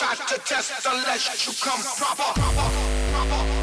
try to test, don't try to test. Fuck, crowd,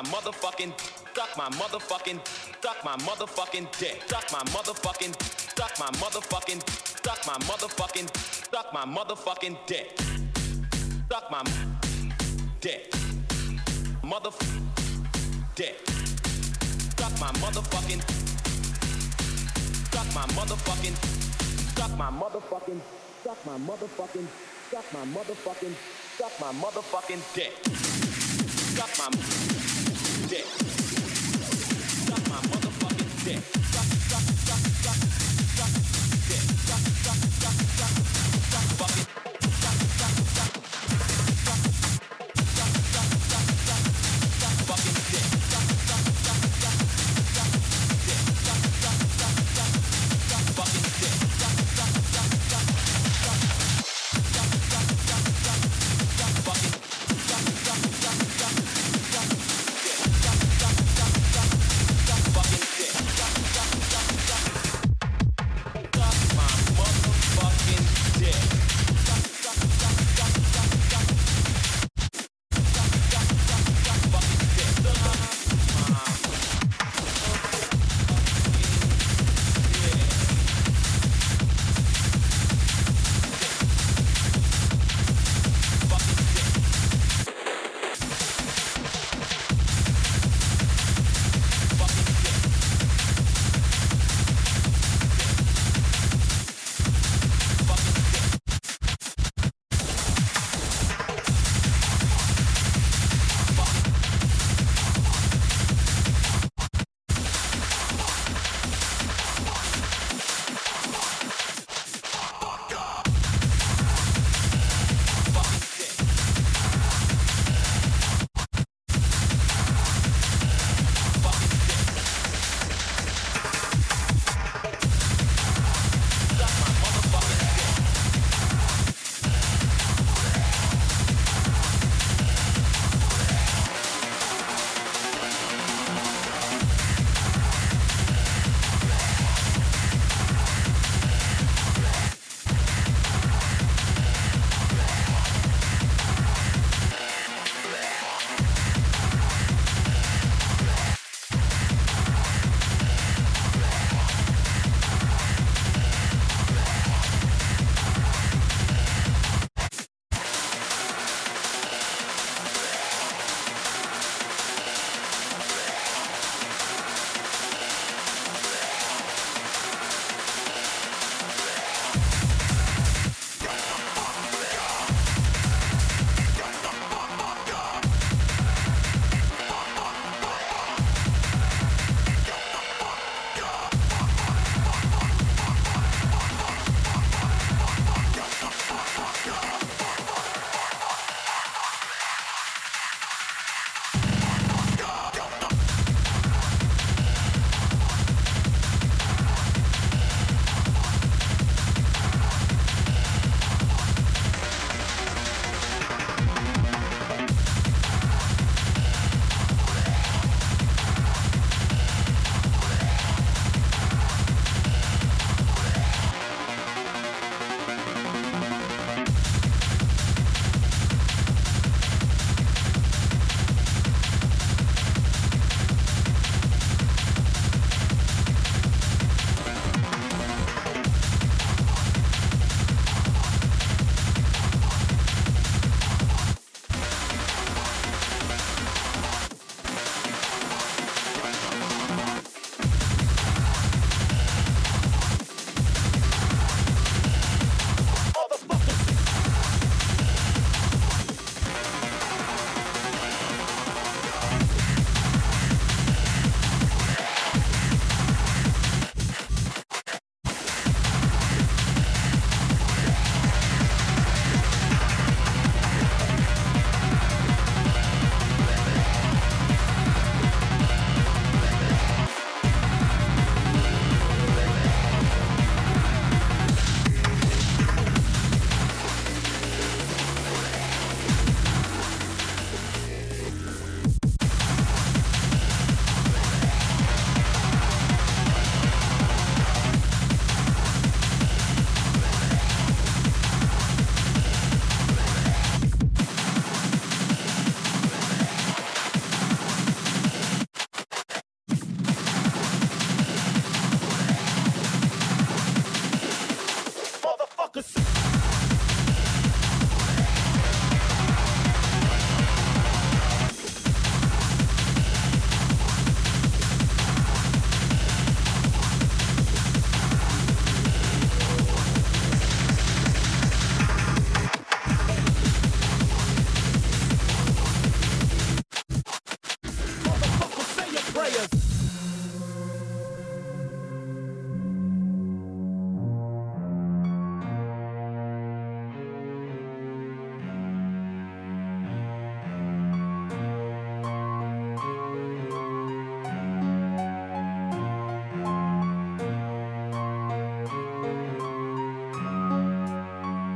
motherfucking, suck my motherfucking, suck my motherfucking dick, suck my motherfucking, suck my motherfucking, suck my motherfucking, suck my motherfucking dick, suck my dick, mother dick, suck my motherfucking, suck my motherfucking, suck my motherfucking, suck my motherfucking, suck my motherfucking, suck my motherfucking dick, suck my dick. Suck my motherfucking dick.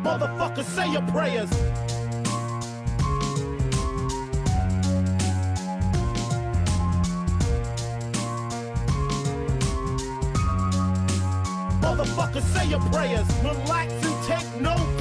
motherfucker, say your prayers. Motherfucker, say your prayers. Relax and take note.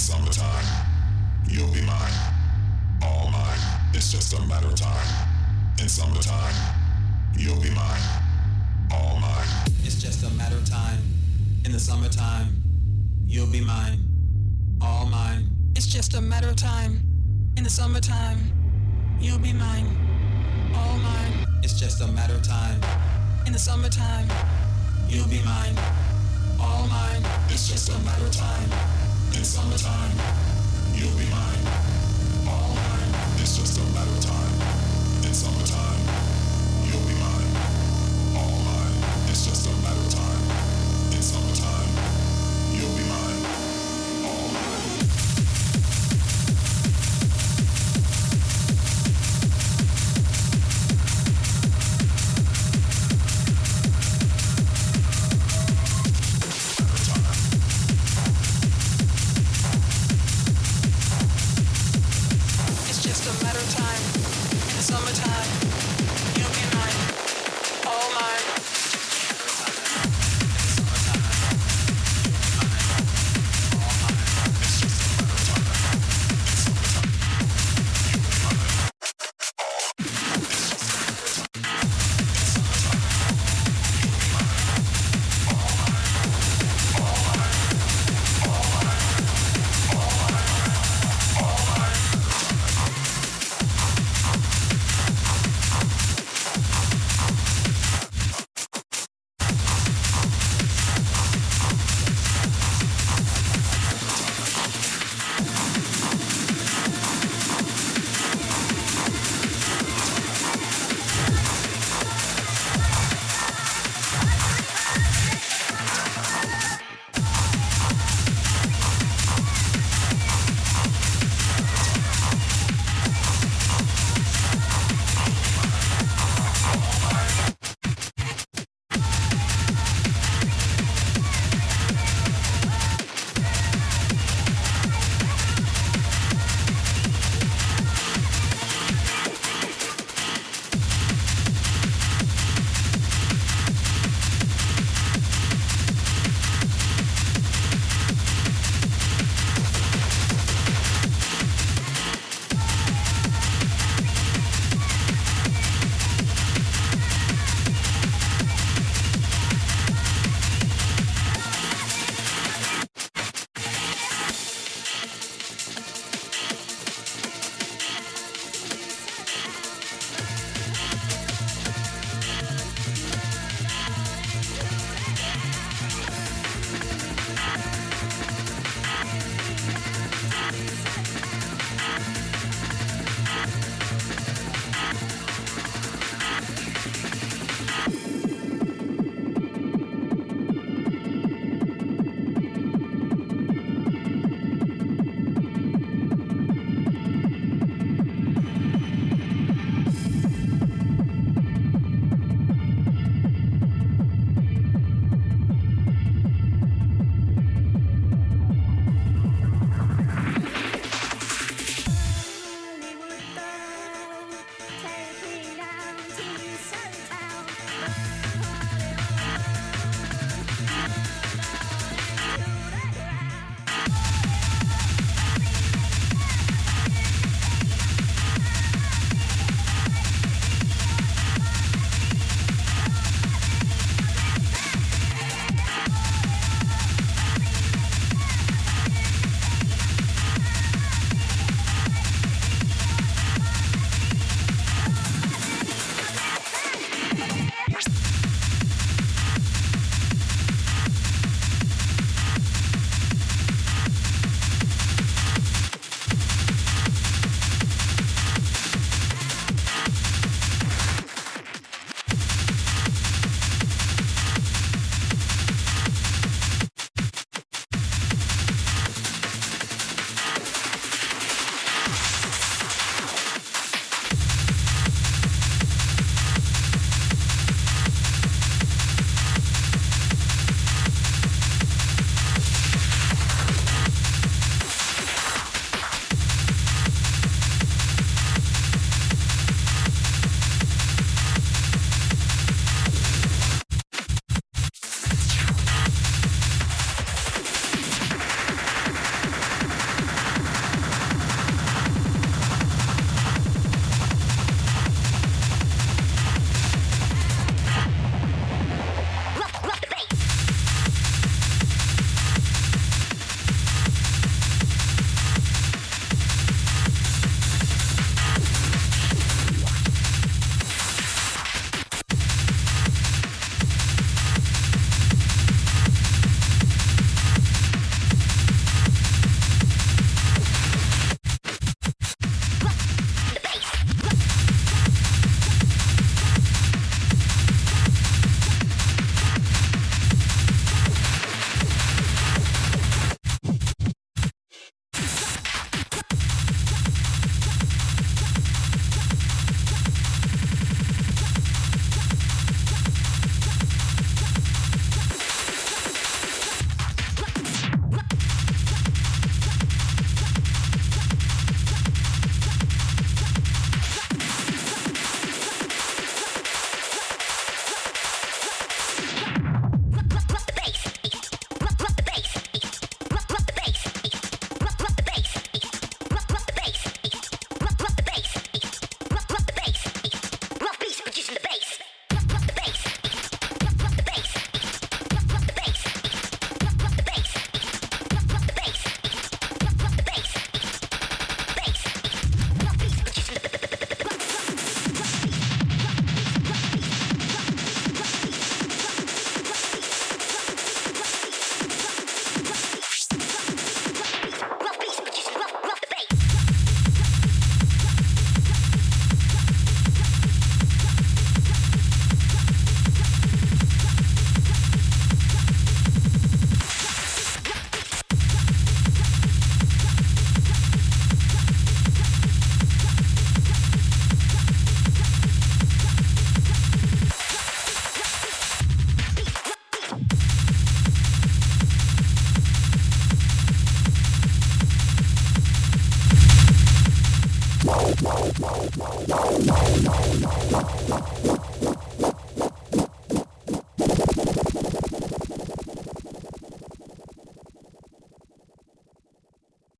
Summertime, you'll be mine. All mine. It's just a matter of time. In summertime, you'll be mine. All mine. It's just a matter of time. In the summertime, you'll be mine. All mine. It's just a matter of time. In the summertime, you'll be mine. All mine. It's just a matter of time. In the summertime, You'll be mine. all mine. It's just a matter of time. In summertime, you'll be mine. All mine. It's just a matter of time. In